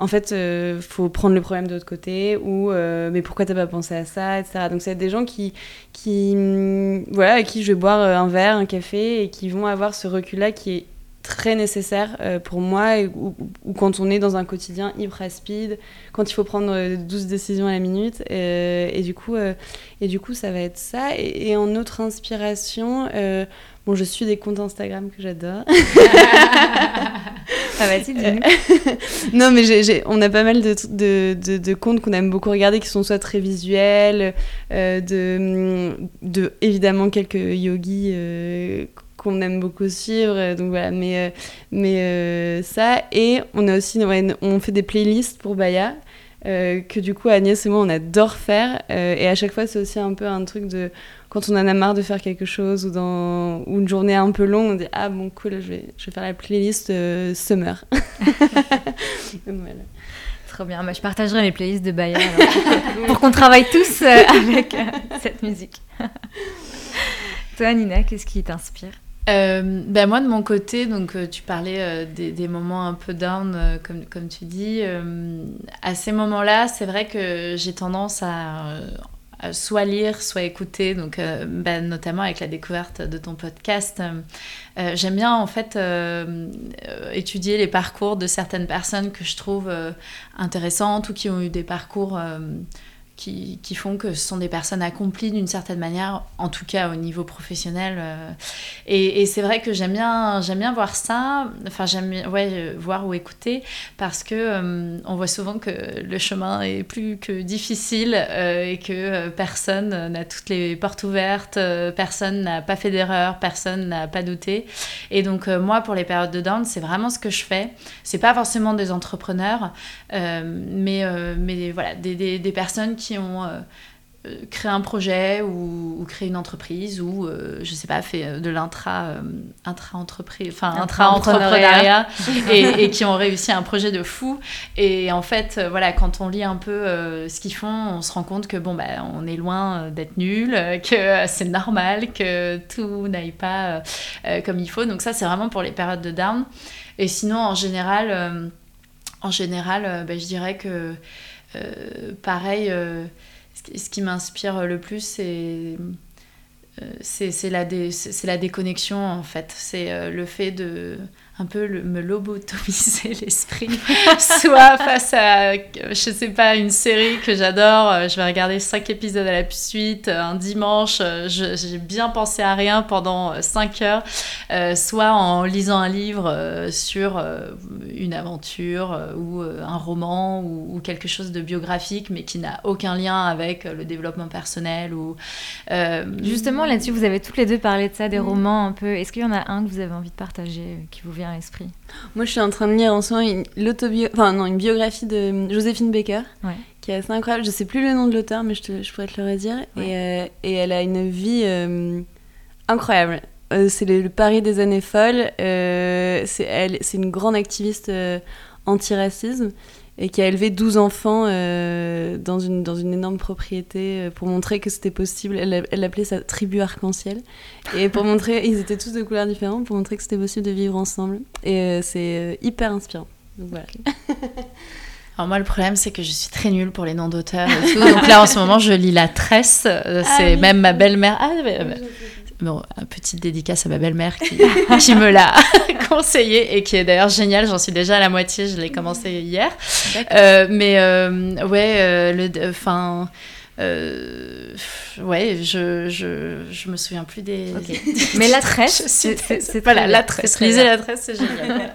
en fait euh, faut prendre le problème de l'autre côté ou euh, mais pourquoi t'as pas pensé à ça, etc. Donc c'est des gens qui, qui hum, voilà, avec qui je vais boire euh, un verre, un café et qui vont avoir ce recul-là qui est très nécessaire euh, pour moi ou, quand on est dans un quotidien hyper speed, quand il faut prendre euh, 12 décisions à la minute et du coup et du coup ça va être ça et, et en autre inspiration bon je suis des comptes Instagram que j'adore Ah bah si, dis-nous. non, mais on a pas mal de, de, de, de comptes qu'on aime beaucoup regarder qui sont soit très visuels, euh, de, de évidemment quelques yogis euh, qu'on aime beaucoup suivre. euh, Donc voilà, mais, euh, mais euh, ça. Et on a aussi, ouais, on fait des playlists pour Baya. euh, que du coup Agnès et moi on adore faire euh, et à chaque fois c'est aussi un peu un truc de quand on en a marre de faire quelque chose ou dans ou une journée un peu longue on dit ah bon cool je vais, je vais faire la playlist euh, summer voilà. Trop bien. Bah, je partagerai les playlists de Baya pour qu'on travaille tous euh, avec euh, cette musique. Toi, Nina, qu'est-ce qui t'inspire? Euh, ben moi de mon côté, donc tu parlais euh, des, des moments un peu down, euh, comme, comme tu dis. euh, à ces moments-là, c'est vrai que j'ai tendance à, euh, à soit lire, soit écouter, donc euh, ben, notamment avec la découverte de ton podcast. euh, euh, J'aime bien en fait euh, euh, étudier les parcours de certaines personnes que je trouve euh, intéressantes ou qui ont eu des parcours euh, qui, font que ce sont des personnes accomplies d'une certaine manière, en tout cas au niveau professionnel. euh, et, c'est vrai que j'aime bien, j'aime bien voir ça, enfin j'aime bien ouais, euh, voir ou écouter, parce que euh, on voit souvent que le chemin est plus que difficile et que personne n'a toutes les portes ouvertes, personne n'a pas fait d'erreur, personne n'a pas douté. Et donc moi, pour les périodes de down, c'est vraiment ce que je fais. C'est pas forcément des entrepreneurs, mais, mais voilà, des, des, des personnes qui ont euh, euh, créé un projet ou, ou créé une entreprise ou, euh, je sais pas, fait de l'intra, intra-entreprise, enfin Intra-entrepreneuriat. et, et qui ont réussi un projet de fou. Et en fait, voilà, quand on lit un peu ce qu'ils font, on se rend compte que bon, bah, on est loin d'être nul, que c'est normal, que tout n'aille pas comme il faut. Donc ça, c'est vraiment pour les périodes de down. Et sinon, en général, en général, bah, je dirais que pareil, euh, ce qui, m'inspire le plus, c'est euh, la, déconnexion en fait. C'est euh, le fait de un peu le- me lobotomiser l'esprit, soit face à, je sais pas, une série que j'adore, euh, je vais regarder cinq épisodes à la suite, euh, un dimanche, euh, j'ai bien pensé à rien pendant euh, cinq heures, euh, soit en lisant un livre sur une aventure ou un roman ou, ou quelque chose de biographique mais qui n'a aucun lien avec le développement personnel ou euh, Justement, là-dessus, vous avez toutes les deux parlé de ça, des Mm. romans un peu. Est-ce qu'il y en a un que vous avez envie de partager, qui vous vient Moi, je suis en train de lire en ce moment une, enfin, non, une biographie de Joséphine Baker, Ouais. qui est assez incroyable. Je sais plus le nom de l'auteur, mais je, te- je pourrais te le redire. Et, euh, et elle a une vie euh, incroyable. Euh, c'est le, le Paris des années folles. C'est, une grande activiste anti-racisme et qui a élevé 12 enfants euh, dans, une, dans une énorme propriété euh, pour montrer que c'était possible. Elle, l'appelait sa tribu arc-en-ciel. Et pour montrer, ils étaient tous de couleurs différentes, pour montrer que c'était possible de vivre ensemble. Et euh, c'est hyper inspirant. Donc voilà. Alors moi le problème c'est que je suis très nulle pour les noms d'auteurs et tout. Donc là en ce moment je lis La Tresse, euh, c'est oui. même ma belle-mère. Ah, ouais. Bon, petite dédicace à ma belle-mère qui, qui me l'a conseillé et qui est d'ailleurs géniale. J'en suis déjà à la moitié, je l'ai commencé hier. Euh, mais euh, ouais, euh, le, enfin, euh, ouais, je, je, je me souviens plus des. Mais La Tresse, c'est- voilà très la tresse. Lisez la tresse, c'est génial.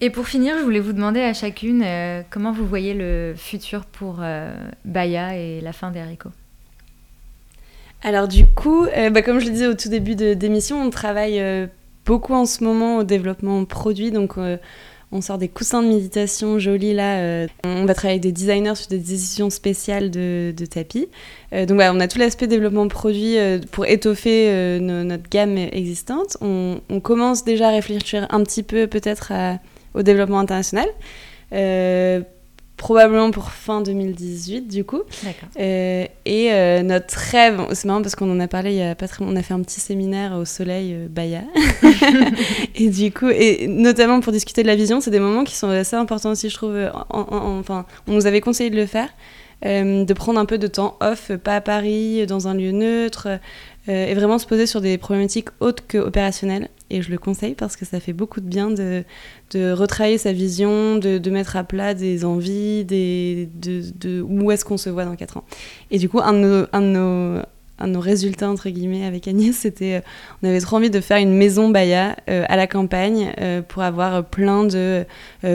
Et pour finir, je voulais vous demander à chacune euh, comment vous voyez le futur pour euh, Baya et la fin d'Erico? Alors du coup, euh, bah, comme je le disais au tout début de d'émission, on travaille euh, beaucoup en ce moment au développement produit. Donc euh, on sort des coussins de méditation jolis là. on va travailler avec des designers sur des décisions spéciales de, tapis. Donc on a tout l'aspect développement produit pour étoffer no- notre gamme existante. On, commence déjà à réfléchir un petit peu peut-être au développement international. Probablement pour fin 2018 du coup. Euh, et euh, notre rêve, c'est marrant parce qu'on en a parlé il y a pas très longtemps, on a fait un petit séminaire au soleil euh, Baya. et du coup, et notamment pour discuter de la vision, c'est des moments qui sont assez importants aussi, je trouve. enfin, on nous avait conseillé de le faire. de prendre un peu de temps off, pas à Paris, dans un lieu neutre, et vraiment se poser sur des problématiques autres que opérationnelles et je le conseille parce que ça fait beaucoup de bien de, de sa vision, de, mettre à plat des envies, des, de, où est-ce qu'on se voit dans 4 ans. Et du coup, un un de nos, un de nos résultats, entre guillemets, avec Agnès, c'était, euh, on avait trop envie de faire une maison Baya euh, à la campagne euh, pour avoir plein de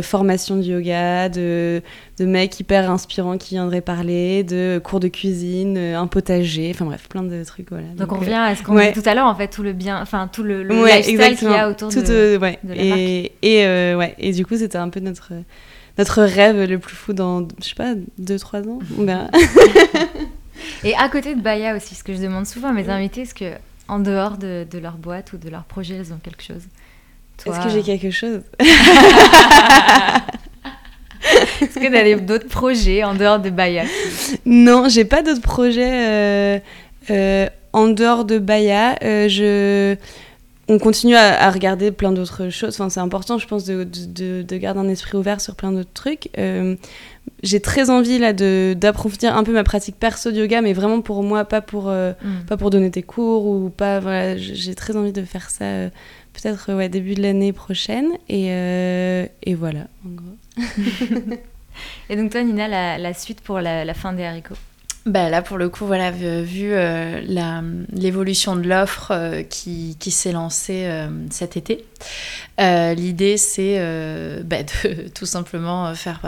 formations de yoga, de, de mecs hyper inspirants qui viendraient parler, de cours de cuisine, un potager, enfin bref, plein de trucs. Voilà. Donc, on revient à ce qu'on dit tout à l'heure, en fait, tout le bien, enfin tout le, lifestyle qu'il y a autour de, ouais. de la et, Et, ouais. et du coup, c'était un peu notre notre rêve le plus fou dans, je sais pas, 2-3 ans. On verra. Et à côté de Baya aussi, ce que je demande souvent à mes invités, est-ce que en dehors de, de, leur boîte ou de leur projet, elles ont quelque chose? Est-ce que j'ai quelque chose? Est-ce que tu as d'autres projets en dehors de Baya? Non, j'ai pas d'autres projets euh, euh, en dehors de Baya. Euh, je on continue à, regarder plein d'autres choses. Enfin, c'est important, je pense, de, de, de, garder un esprit ouvert sur plein d'autres trucs. Euh, j'ai très envie là d'approfondir un peu ma pratique perso de yoga, mais vraiment pour moi, pas pour, euh, mm. pas pour donner des cours ou pas. Voilà, j'ai très envie de faire ça euh, peut-être ouais, début de l'année prochaine. Et, et, voilà, en gros. et donc toi, Nina, la, la suite pour la, la fin des haricots? Bah là, pour le coup, voilà, vu euh, l'évolution de l'offre euh, qui, qui s'est lancée euh, cet été, l'idée c'est bah, de tout simplement faire,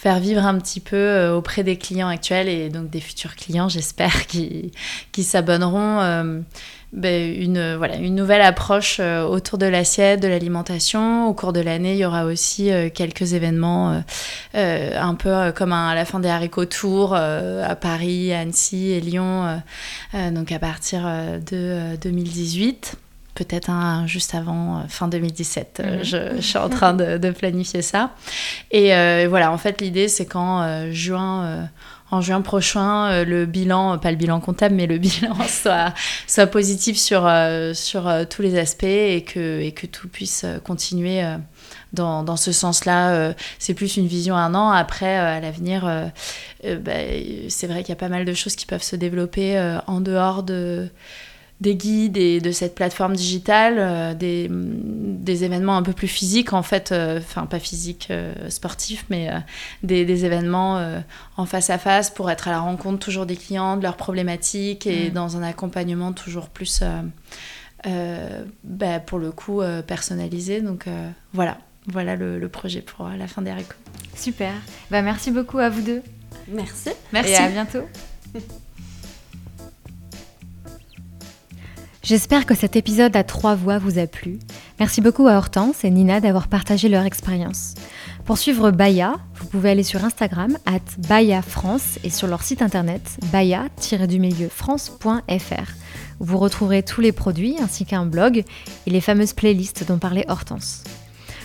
faire vivre un petit peu auprès des clients actuels et donc des futurs clients, j'espère, qui, qui s'abonneront ben, une, voilà, une nouvelle approche euh, autour de l'assiette, de l'alimentation. Au cours de l'année, il y aura aussi euh, quelques événements euh, un peu comme à la fin des haricots tours à Paris, Annecy et Lyon, donc à partir de 2018 peut-être un juste avant fin 2017. Mhm. je, suis en train de, de planifier ça. Et voilà, en fait, l'idée, c'est qu'en juin, en juin prochain, euh, le bilan, pas le bilan comptable, mais le bilan soit, soit positif sur, euh, sur euh, tous les aspects et que, et que tout puisse continuer dans, dans ce sens-là. c'est plus une vision un an. Après, à l'avenir, bah, c'est vrai qu'il y a pas mal de choses qui peuvent se développer en dehors de des guides et de cette plateforme digitale, euh, des, des, événements un peu plus physiques en fait, euh, enfin pas physiques euh, sportifs, mais des, des, événements en face à face pour être à la rencontre toujours des clients, de leurs problématiques et mm. dans un accompagnement toujours plus, bah, pour le coup, personnalisé. Donc voilà, voilà le, le, projet pour la fin des. Super, bah, merci beaucoup à vous deux. Merci. Merci. Et à bientôt. J'espère que cet épisode à trois voix vous a plu. Merci beaucoup à Hortense et Nina d'avoir partagé leur expérience. Pour suivre Baya, vous pouvez aller sur Instagram at Baya France et sur leur site internet baya-france.fr. Vous retrouverez tous les produits ainsi qu'un blog et les fameuses playlists dont parlait Hortense.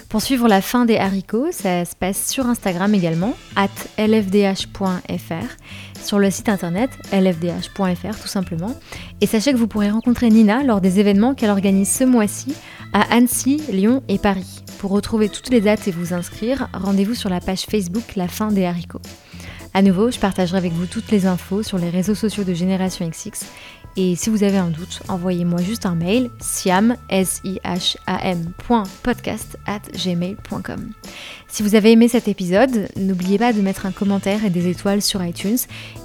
Pour suivre la fin des haricots, ça se passe sur Instagram également, at lfdh.fr sur le site internet lfdh.fr tout simplement. Et sachez que vous pourrez rencontrer Nina lors des événements qu'elle organise ce mois-ci à Annecy, Lyon et Paris. Pour retrouver toutes les dates et vous inscrire, rendez-vous sur la page Facebook La fin des haricots. À nouveau, je partagerai avec vous toutes les infos sur les réseaux sociaux de Génération XX et si vous avez un doute, envoyez-moi juste un mail siam, s at gmail.com. Si vous avez aimé cet épisode, n'oubliez pas de mettre un commentaire et des étoiles sur iTunes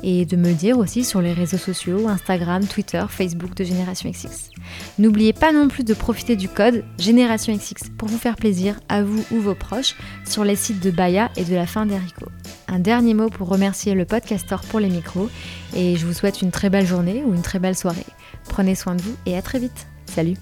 et de me le dire aussi sur les réseaux sociaux, Instagram, Twitter, Facebook de Génération XX. N'oubliez pas non plus de profiter du code Génération XX pour vous faire plaisir à vous ou vos proches sur les sites de Baya et de la fin d'Erico. Un dernier mot pour remercier le podcasteur pour les micros et je vous souhaite une très belle journée ou une très belle soirée. Prenez soin de vous et à très vite. Salut